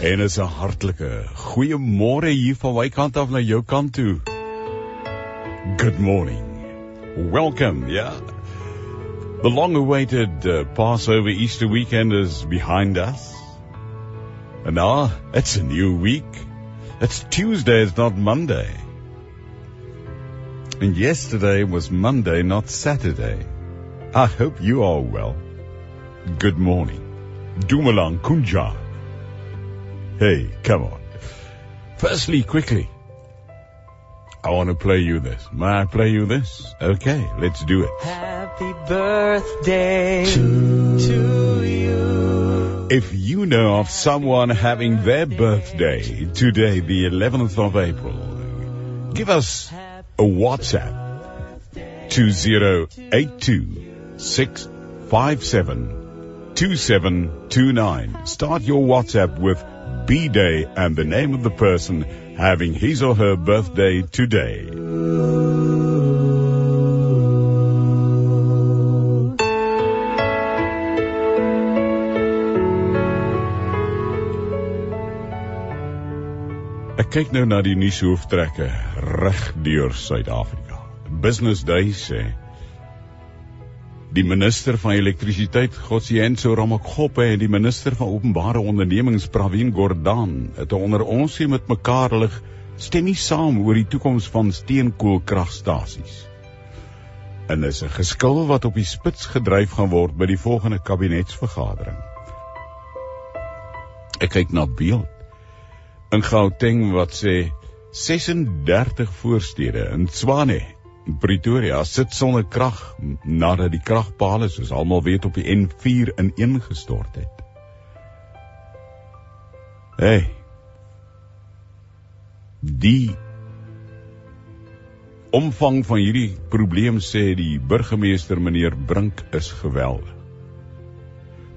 En is 'n hartlike goeiemôre hier van my kant af na jou kant toe. Good morning. Welcome, yeah. The long-awaited uh, Passover Easter weekend is behind us. And now it's a new week. It's Tuesday, it's not Monday. And yesterday was Monday, not Saturday. I hope you are well. Good morning. Dumalang Kunja. Hey, come on. Firstly, quickly, I want to play you this. May I play you this? Okay, let's do it. Happy birthday to, to you. If you know of someone having their birthday today, the 11th of April, give us a WhatsApp 2082 657 2729. Start your WhatsApp with B Day and the name of the person having his or her birthday today. Ek kyk nou na die nuushooftrekke reg deur Suid-Afrika. Business Day sê die minister van elektrisiteit, Gotsiyenso Ramakgopa en die minister van openbare ondernemings, Pravin Gordhan, het onder ons hier met mekaar lig stem nie saam oor die toekoms van steenkoolkragstasies. En is 'n geskil wat op die spits gedryf gaan word by die volgende kabinetsvergadering. Ek kyk na beeld in Gauteng wat sê 36 voorstede in Tswane Pretoria sit sonder krag nadat die kragpale soos almal weet op die N4 ineengestort het. Hey. Die omvang van hierdie probleem sê die burgemeester meneer Brink is geweldig.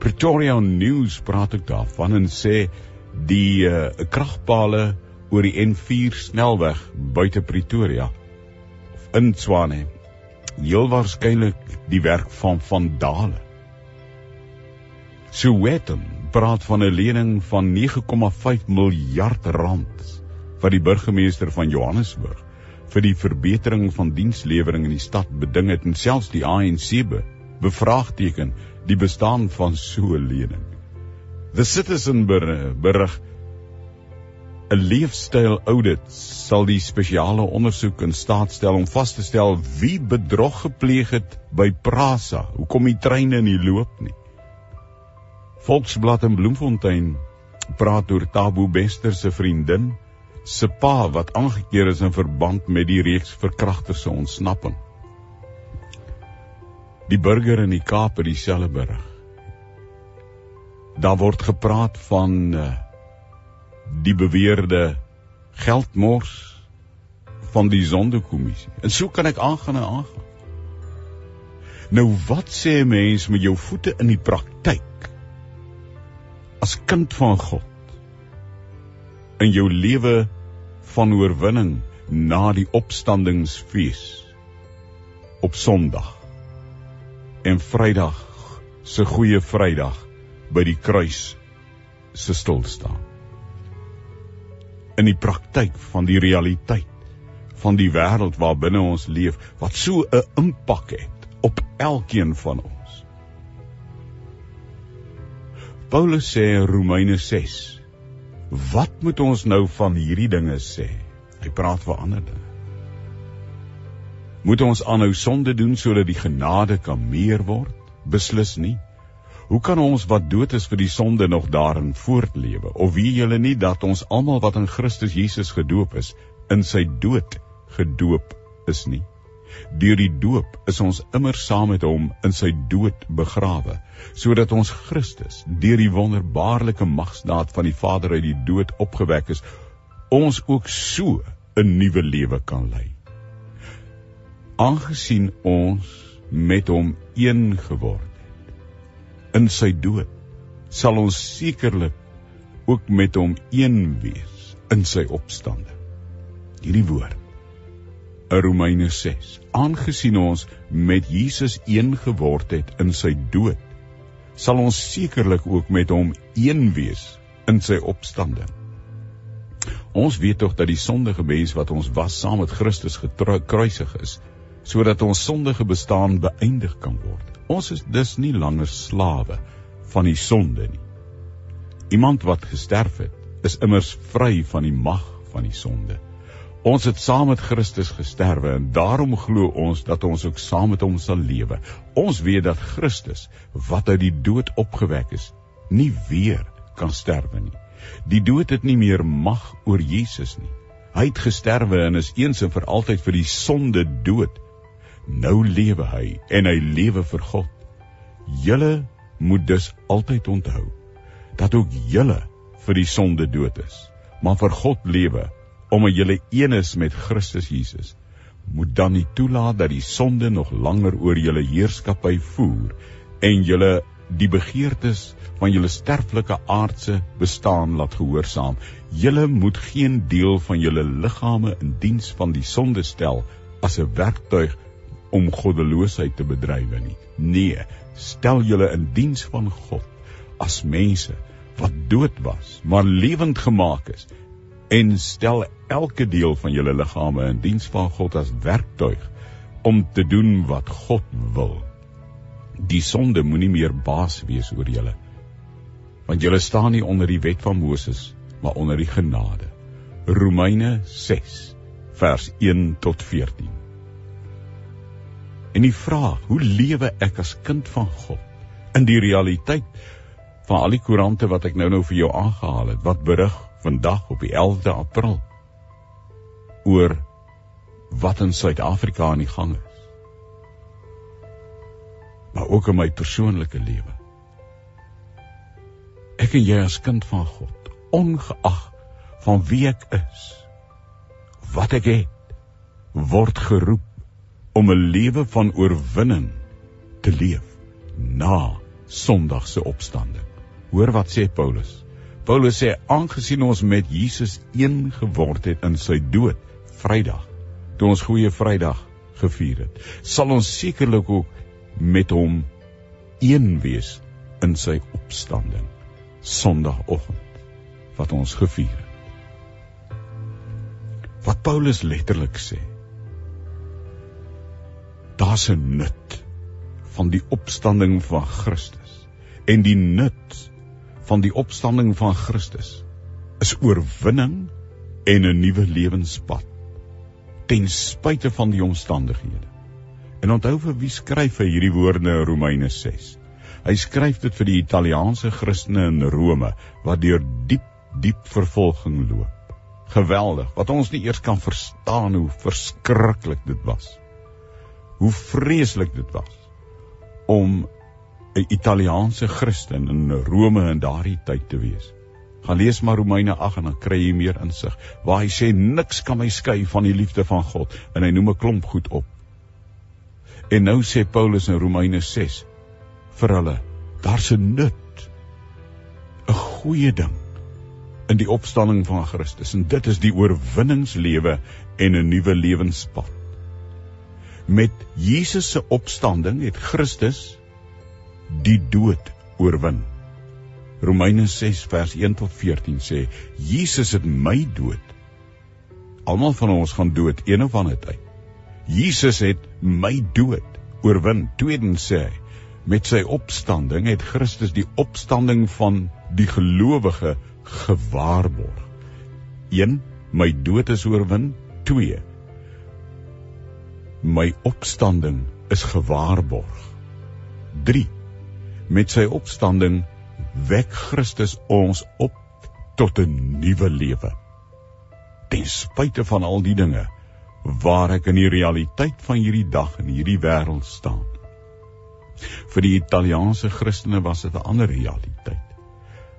Pretoria News praat ook daarvan en sê die uh, kragpale oor die N4 snelweg buite Pretoria in Tswane heel waarskynlik die werk van vandale. Soweto praat van 'n lening van 9,5 miljard rand wat die burgemeester van Johannesburg vir die verbetering van dienslewering in die stad beding het en selfs die ANC be bevraagteken die bestaan van so 'n lening. The Citizen berig 'n leefstyl audit sal die spesiale ondersoek in staat stel om vas te stel wie bedrog gepleeg het by Prasa. Hoekom die treine nie loop nie. Volksblad in Bloemfontein praat oor Tabo Bester se vriendin se pa wat aangekeer is in verband met die reeks verkragters se ontsnapping. Die burger in die Kaap het dieselfde berig. Daar word gepraat van uh, die beweerde geldmors van die sondekommissie. En so kan ek aangaan en aangaan. Nou wat sê 'n mens met jou voete in die praktyk? As kind van God in jou lewe van oorwinning na die opstandingsfees op Sondag en Vrydag se goeie Vrydag by die kruis se stilstaan in die praktyk van die realiteit van die wêreld waarbinne ons leef wat so 'n impak het op elkeen van ons. Paulus sê in Romeine 6: Wat moet ons nou van hierdie dinge sê? Hy praat vir ander dinge. Moet ons aanhou sonde doen sodat die genade kan meer word? Beslis nie. Hoe kan ons wat dood is vir die sonde nog daarin voortlewe? Of weet julle nie dat ons almal wat in Christus Jesus gedoop is, in sy dood gedoop is nie? Deur die doop is ons immer saam met hom in sy dood begrawe, sodat ons Christus deur die wonderbaarlike magsdaad van die Vader uit die dood opgewek is, ons ook so 'n nuwe lewe kan lei. Aangesien ons met hom een geword in sy dood sal ons sekerlik ook met hom een wees in sy opstande. Hierdie woord in Romeine 6. Aangesien ons met Jesus een geword het in sy dood, sal ons sekerlik ook met hom een wees in sy opstanding. Ons weet tog dat die sondige mens wat ons was saam met Christus gekruisig is, sodat ons sondige bestaan beëindig kan word. Ons is dus nie langer slawe van die sonde nie. Iemand wat gesterf het, is immers vry van die mag van die sonde. Ons het saam met Christus gesterwe en daarom glo ons dat ons ook saam met hom sal lewe. Ons weet dat Christus, wat uit die dood opgewek is, nie weer kan sterwe nie. Die dood het nie meer mag oor Jesus nie. Hy het gesterwe en is eens en vir altyd vir die sonde dood. Nou lewe hy en hy lewe vir God. Julle moet dus altyd onthou dat ook julle vir die sonde dood is, maar vir God lewe omdat julle een is met Christus Jesus. Moet dan nie toelaat dat die sonde nog langer oor julle heerskappy voer en julle die begeertes van julle sterflike aardse bestaan laat gehoorsaam. Julle moet geen deel van julle liggame in diens van die sonde stel as 'n werktuig om goddeloosheid te bedrywe nie. Nee, stel julle in diens van God as mense wat dood was, maar lewend gemaak is en stel elke deel van julle liggame in diens van God as werktuig om te doen wat God wil. Die sonde moenie meer baas wees oor julle. Want julle staan nie onder die wet van Moses, maar onder die genade. Romeine 6 vers 1 tot 14. En die vraag, hoe lewe ek as kind van God in die realiteit van al die koerante wat ek nou nou vir jou aangehaal het, wat berig vandag op die 11de April oor wat in Suid-Afrika aan die gang is. Maar ook in my persoonlike lewe. Ek en jy as kind van God, ongeag van wie ek is, wat ek het, word geroep om 'n lewe van oorwinning te leef na Sondag se opstanding. Hoor wat sê Paulus? Paulus sê aangesien ons met Jesus een geword het in sy dood, Vrydag, toe ons goeie Vrydag gevier het, sal ons sekerlik ook met hom een wees in sy opstanding, Sondagoggend wat ons gevier het. Wat Paulus letterlik sê, daar's 'n nut van die opstanding van Christus. En die nut van die opstanding van Christus is oorwinning en 'n nuwe lewenspad ten spyte van die omstandighede. En onthou vir wie skryf hy hierdie woorde in Romeine 6? Hy skryf dit vir die Italiaanse Christene in Rome wat deur diep diep vervolging loop. Geweldig, wat ons nie eers kan verstaan hoe verskriklik dit was hoe vreeslik dit was om 'n Italiaanse Christen in Rome in daardie tyd te wees. Gaan lees maar Romeine 8 en dan kry jy meer insig waar hy sê niks kan my skei van die liefde van God en hy noem 'n klomp goed op. En nou sê Paulus in Romeine 6 vir hulle, daar's 'n nut 'n goeie ding in die opstanding van Christus en dit is die oorwinningslewe en 'n nuwe lewenspad. Met Jesus se opstanding het Christus die dood oorwin. Romeine 6 vers 1 tot 14 sê Jesus het my dood. Almal van ons gaan dood een of ander tyd. Jesus het my dood oorwin. Tweedens sê hy met sy opstanding het Christus die opstanding van die gelowige gewaarborg. 1 my dood is oorwin. 2 my opstanding is gewaarborg. 3 Met sy opstanding wek Christus ons op tot 'n nuwe lewe. Ten spyte van al die dinge waar ek in die realiteit van hierdie dag in hierdie wêreld staan. Vir die Italiaanse Christene was dit 'n ander realiteit.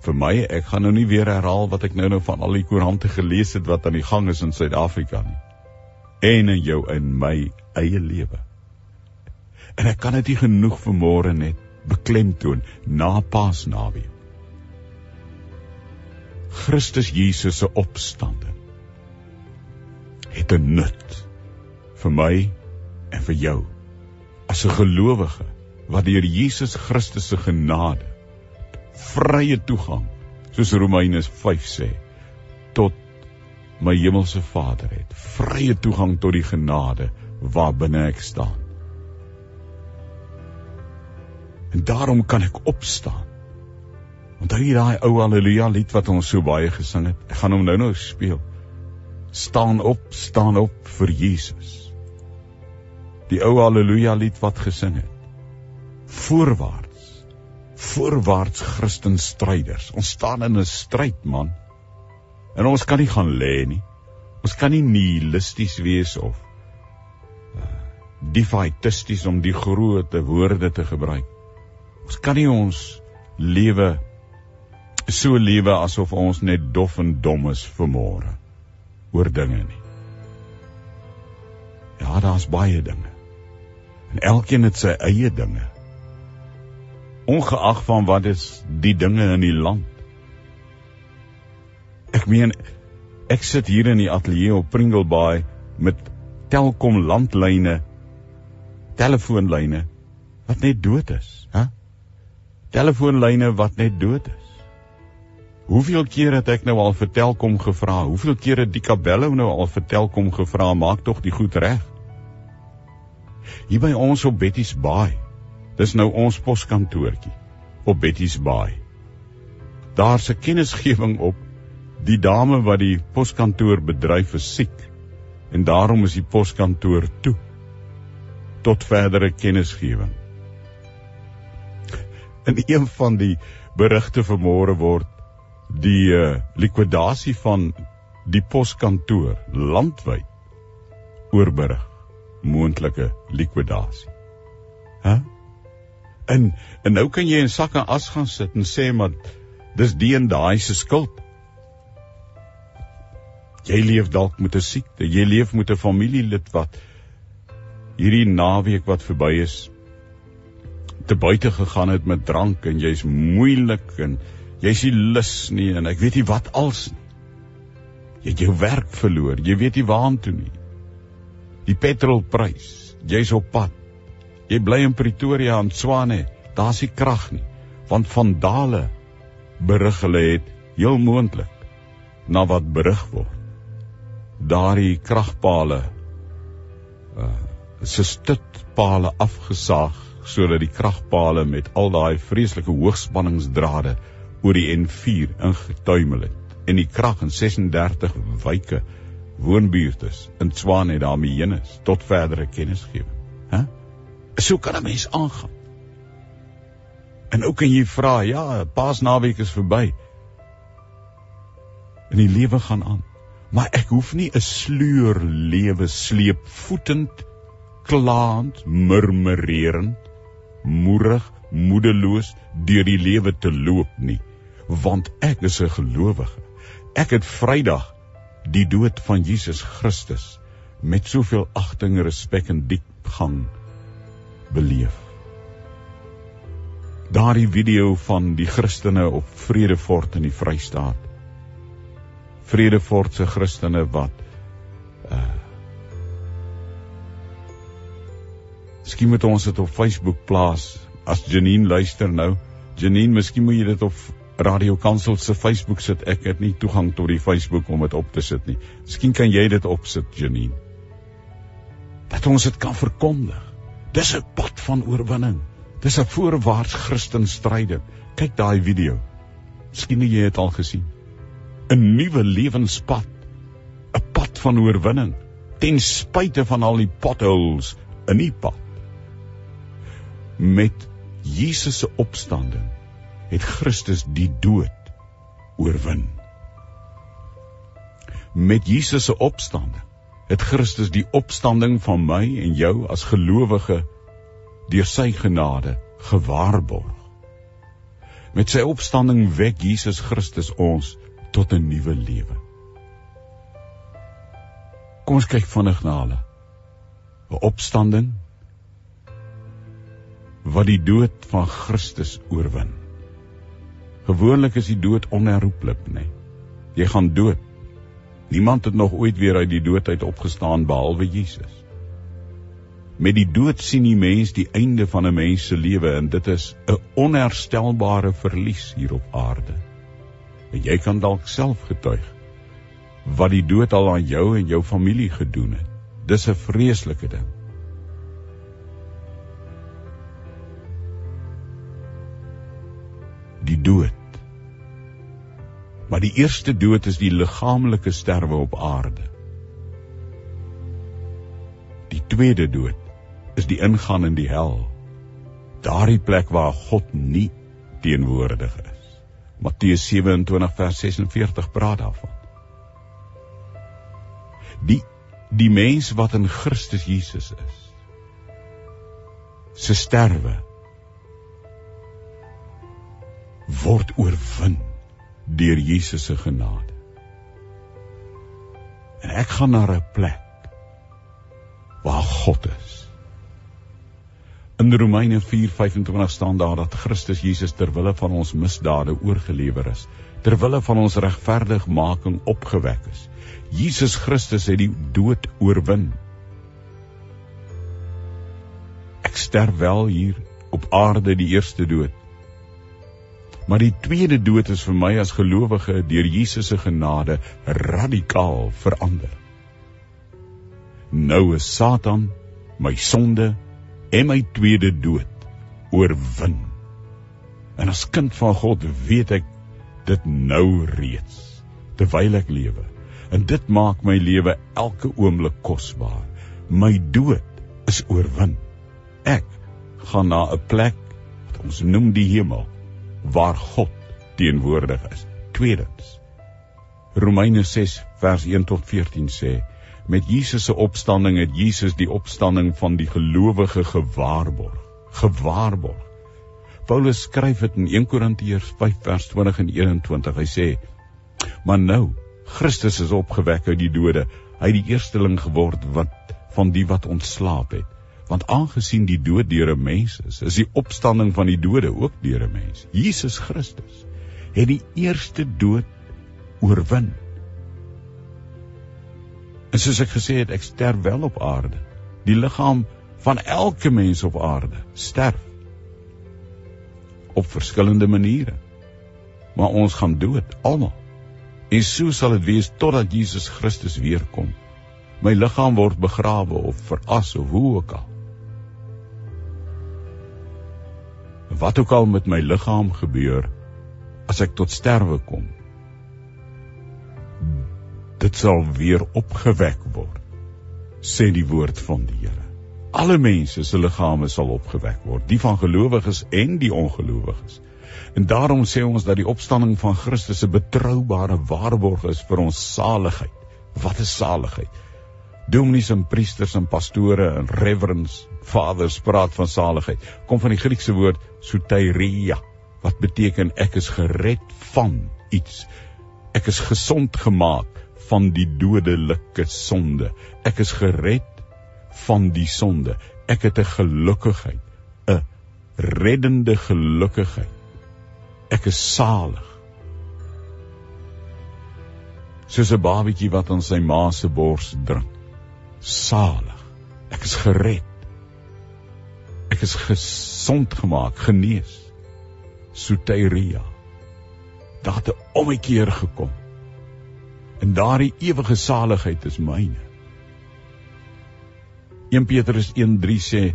Vir my, ek gaan nou nie weer herhaal wat ek nou nou van al die koerante gelees het wat aan die gang is in Suid-Afrika nie en in jou in my eie lewe. En ek kan dit nie genoeg vanmôre net beklemtoon na Paasnaweek. Christus Jesus se opstanding het 'n nut vir my en vir jou as 'n gelowige wat deur Jesus Christus se genade vrye toegang soos Romeine 5 sê, tot my hemelse Vader het vrye toegang tot die genade waar binne ek staan. En daarom kan ek opstaan. Onthou jy daai ou haleluja lied wat ons so baie gesing het? Ek gaan hom nou-nou speel. Staan op, staan op vir Jesus. Die ou haleluja lied wat gesing het. Voorwaarts. Voorwaarts Christen stryders. Ons staan in 'n stryd, man. En ons kan nie gaan lê nie. Ons kan nie nihilisties wees of uh, defaitisties om die groot woorde te gebruik. Ons kan nie ons lewe so lewe asof ons net dof en dom is vir môre oor dinge nie. Ja, daar's baie dinge. En elkeen het sy eie dinge. Ongeag van wat is die dinge in die land. Ek meen ek sit hier in die ateljee op Pringle Bay met Telkom landlyne telefoonlyne wat net dood is, hè? Telefoonlyne wat net dood is. Hoeveel keer het ek nou al vertel kom gevra? Hoeveel keer het die Kabello nou al vertel kom gevra? Maak tog die goed reg. Hier by ons op Betty's Baai. Dis nou ons poskantoortjie op Betty's Baai. Daar's 'n kennisgewing op die dame wat die poskantoor bedryf is siek en daarom is die poskantoor toe tot verdere kennisgewing. In een van die berigte vanmôre word die uh, likwidasie van die poskantoor landwyd oorberig moontlike likwidasie. Hæ? En en nou kan jy in sakke as gaan sit en sê maar dis die en daai se skuld. Jy leef dalk met 'n siekte, jy leef met 'n familielid wat hierdie naweek wat verby is te buite gegaan het met drank en jy's moeilik en Jy's nie lus nie en ek weet nie wat als nie. Jy het jou werk verloor, jy weet nie waartoe nie. Die petrolprys, jy's op pad. Jy bly in Pretoria en Swane, daar's nie krag nie, want van Dale berig hulle het heel moontlik na wat berig word. Daardie kragpale uh se stutpale afgesaag sodat die kragpale met al daai vreeslike hoogspanningsdrade oor die N4 ingetuimel het en die krag in 36 wyke woonbuurtes in Tshwane daarmee heen is tot verdere kennisgewing. Hæ? So kan 'n mens aangaan. En ook kan jy vra, ja, Paasnaweek is verby. En die lewe gaan aan. Maar ek hoef nie 'n sleur lewe sleep voetend, klaand, murmurerend, moerig, moedeloos deur die lewe te loop nie want ek is 'n gelowige. Ek het Vrydag die dood van Jesus Christus met soveel agting, respek en diepgang beleef. Daardie video van die Christene op Vredefort in die Vrystaat. Vredefort se Christene wat uh Skien moet ons dit op Facebook plaas as Janine luister nou. Janine, miskien moet jy dit op Radio Kansel se Facebook sit. Ek het nie toegang tot die Facebook om dit op te sit nie. Miskien kan jy dit opsit, Janine. Dat ons dit kan verkondig. Dis 'n pad van oorwinning. Dis 'n voorwaarts Christen stryde. Kyk daai video. Miskien jy het al gesien. 'n Nuwe lewenspad. 'n Pad van oorwinning ten spyte van al die potholes in die pad. Met Jesus se opstanding het Christus die dood oorwin. Met Jesus se opstanding het Christus die opstanding van my en jou as gelowige deur sy genade gewaarborg. Met sy opstanding wek Jesus Christus ons tot 'n nuwe lewe. Kom ons kyk vinnig na hulle. 'n Opstanding wat die dood van Christus oorwin. Gewoonlik is die dood onherroepelik, nê. Nee. Jy gaan dood. Niemand het nog ooit weer uit die dood uit opgestaan behalwe Jesus. Met die dood sien die mens die einde van 'n mens se lewe en dit is 'n onherstelbare verlies hier op aarde. En jy kan dalk self getuig wat die dood al aan jou en jou familie gedoen het. Dis 'n vreeslike ding. Die dood. Maar die eerste dood is die liggaamlike sterwe op aarde. Die tweede dood is die ingaan in die hel. Daardie plek waar God nie teenwoordig is. Matteus 27 vers 46 praat daarvan. Die die mens wat in Christus Jesus is se sterwe word oorwin deur Jesus se genade. En ek gaan na 'n plek waar God is. In Romeine 4:25 staan daar dat Christus Jesus ter wille van ons misdade oorgelewer is, ter wille van ons regverdigmaking opgewek is. Jesus Christus het die dood oorwin. Ek sterf wel hier op aarde die eerste dood. Maar die tweede dood is vir my as gelowige deur Jesus se genade radikaal verander. Nou is Satan my sonde en my tweede dood oorwin. En as kind van God weet ek dit nou reeds terwyl ek lewe. En dit maak my lewe elke oomblik kosbaar. My dood is oorwin. Ek gaan na 'n plek wat ons noem die hemel waar God teenwoordig is. Tweedens Romeine 6 vers 1 tot 14 sê met Jesus se opstanding het Jesus die opstanding van die gelowige gewaarborg. Gewaarborg. Paulus skryf dit in 1 Korintiërs 5 vers 20 en 21. Hy sê: "Maar nou, Christus is opgewek uit die dode. Hy het die eersteling geword wat van die wat ontslaap het. Want aangesien die dood deur 'n mens is, is die opstanding van die dode ook deur 'n mens. Jesus Christus het die eerste dood oorwin." En soos ek gesê het, ek sterf wel op aarde. Die liggaam van elke mens op aarde sterf op verskillende maniere. Maar ons gaan dood, almal. En so sal dit wees totdat Jesus Christus weer kom. My liggaam word begrawe of veras of hoe ook al. Wat ook al met my liggaam gebeur as ek tot sterwe kom, dit sal weer opgewek word sê die woord van die Here. Alle mense se liggame sal opgewek word die van gelowiges en die ongelowiges. En daarom sê ons dat die opstanding van Christus 'n betroubare waarborg is vir ons saligheid. Wat is saligheid. Dominees en priesters en pastore en reverends vaders praat van saligheid. Kom van die Griekse woord soteria wat beteken ek is gered van iets. Ek is gesond gemaak van die dodelike sonde. Ek is gered van die sonde. Ek het 'n gelukkigheid, 'n reddende gelukkigheid. Ek is salig. Soos 'n babatjie wat aan sy ma se bors drink. Salig. Ek is gered. Ek is gesond gemaak, genees. Soteria. Daar het 'n ommekeer gekom. En daardie ewige saligheid is myne. 1 Petrus 1:3 sê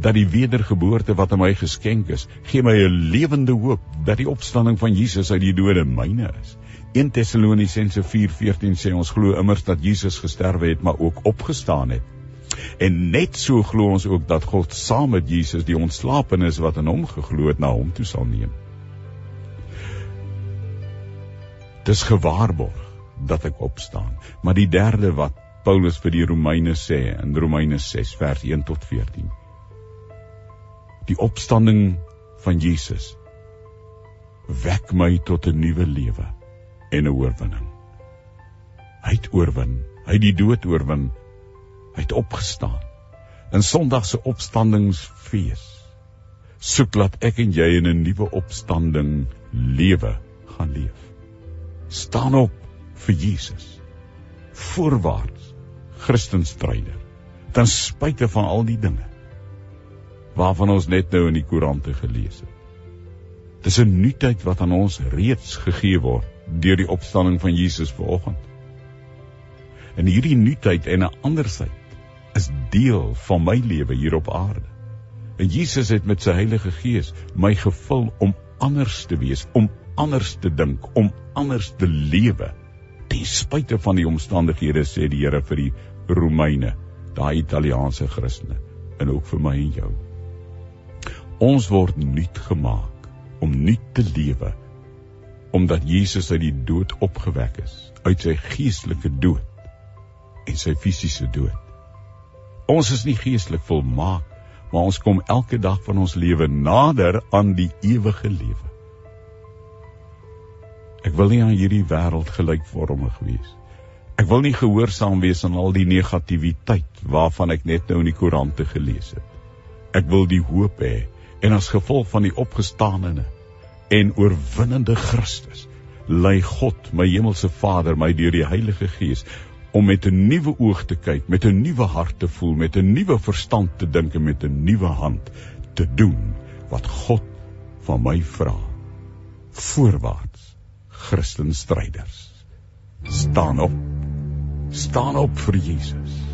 dat die wedergeboorte wat aan my geskenk is, gee my 'n lewende hoop dat die opstanding van Jesus uit die dode myne is. 1 Tessalonisense 4:14 sê ons glo immers dat Jesus gesterwe het, maar ook opgestaan het. En net so glo ons ook dat God saam met Jesus die ontslapenis wat in hom geglo het na hom toe sal neem. Dis gewaarborg dat ek opstaan. Maar die derde wat Paulus vir die Romeine sê in Romeine 6 vers 1 tot 14. Die opstanding van Jesus wek my tot 'n nuwe lewe en 'n oorwinning. Hy het oorwin, hy het die dood oorwin. Hy het opgestaan. In Sondag se opstandingsfees soek laat ek en jy in 'n nuwe opstanding lewe gaan leef. Staan op vir Jesus. Voorwaarts, Christenstryder. Ten spyte van al die dinge waarvan ons net nou in die koerante gelees het. Dis 'n nuutheid wat aan ons reeds gegee word deur die opstanding van Jesus vanoggend. En hierdie nuutheid en 'n andersheid is deel van my lewe hier op aarde. En Jesus het met sy Heilige Gees my gevul om anders te wees, om anders te dink, om anders te lewe. Ten spyte van die omstandighede sê die Here vir die Romeine, daai Italiaanse Christene en ook vir my en jou. Ons word nuut gemaak om nuut te lewe omdat Jesus uit die dood opgewek is, uit sy geestelike dood en sy fisiese dood. Ons is nie geestelik volmaak, maar ons kom elke dag van ons lewe nader aan die ewige lewe. Ek wil nie aan hierdie wêreld gelykvormig wees. Ek wil nie gehoorsaam wees aan al die negativiteit waarvan ek net nou in die koerante gelees het. Ek wil die hoop hê en as gevolg van die opgestaanene en oorwinnende Christus lei God, my hemelse Vader, my deur die Heilige Gees om met 'n nuwe oog te kyk, met 'n nuwe hart te voel, met 'n nuwe verstand te dink en met 'n nuwe hand te doen wat God van my vra. Voorwaarts, Christenstryders. Staan op. Staan op vir Jesus.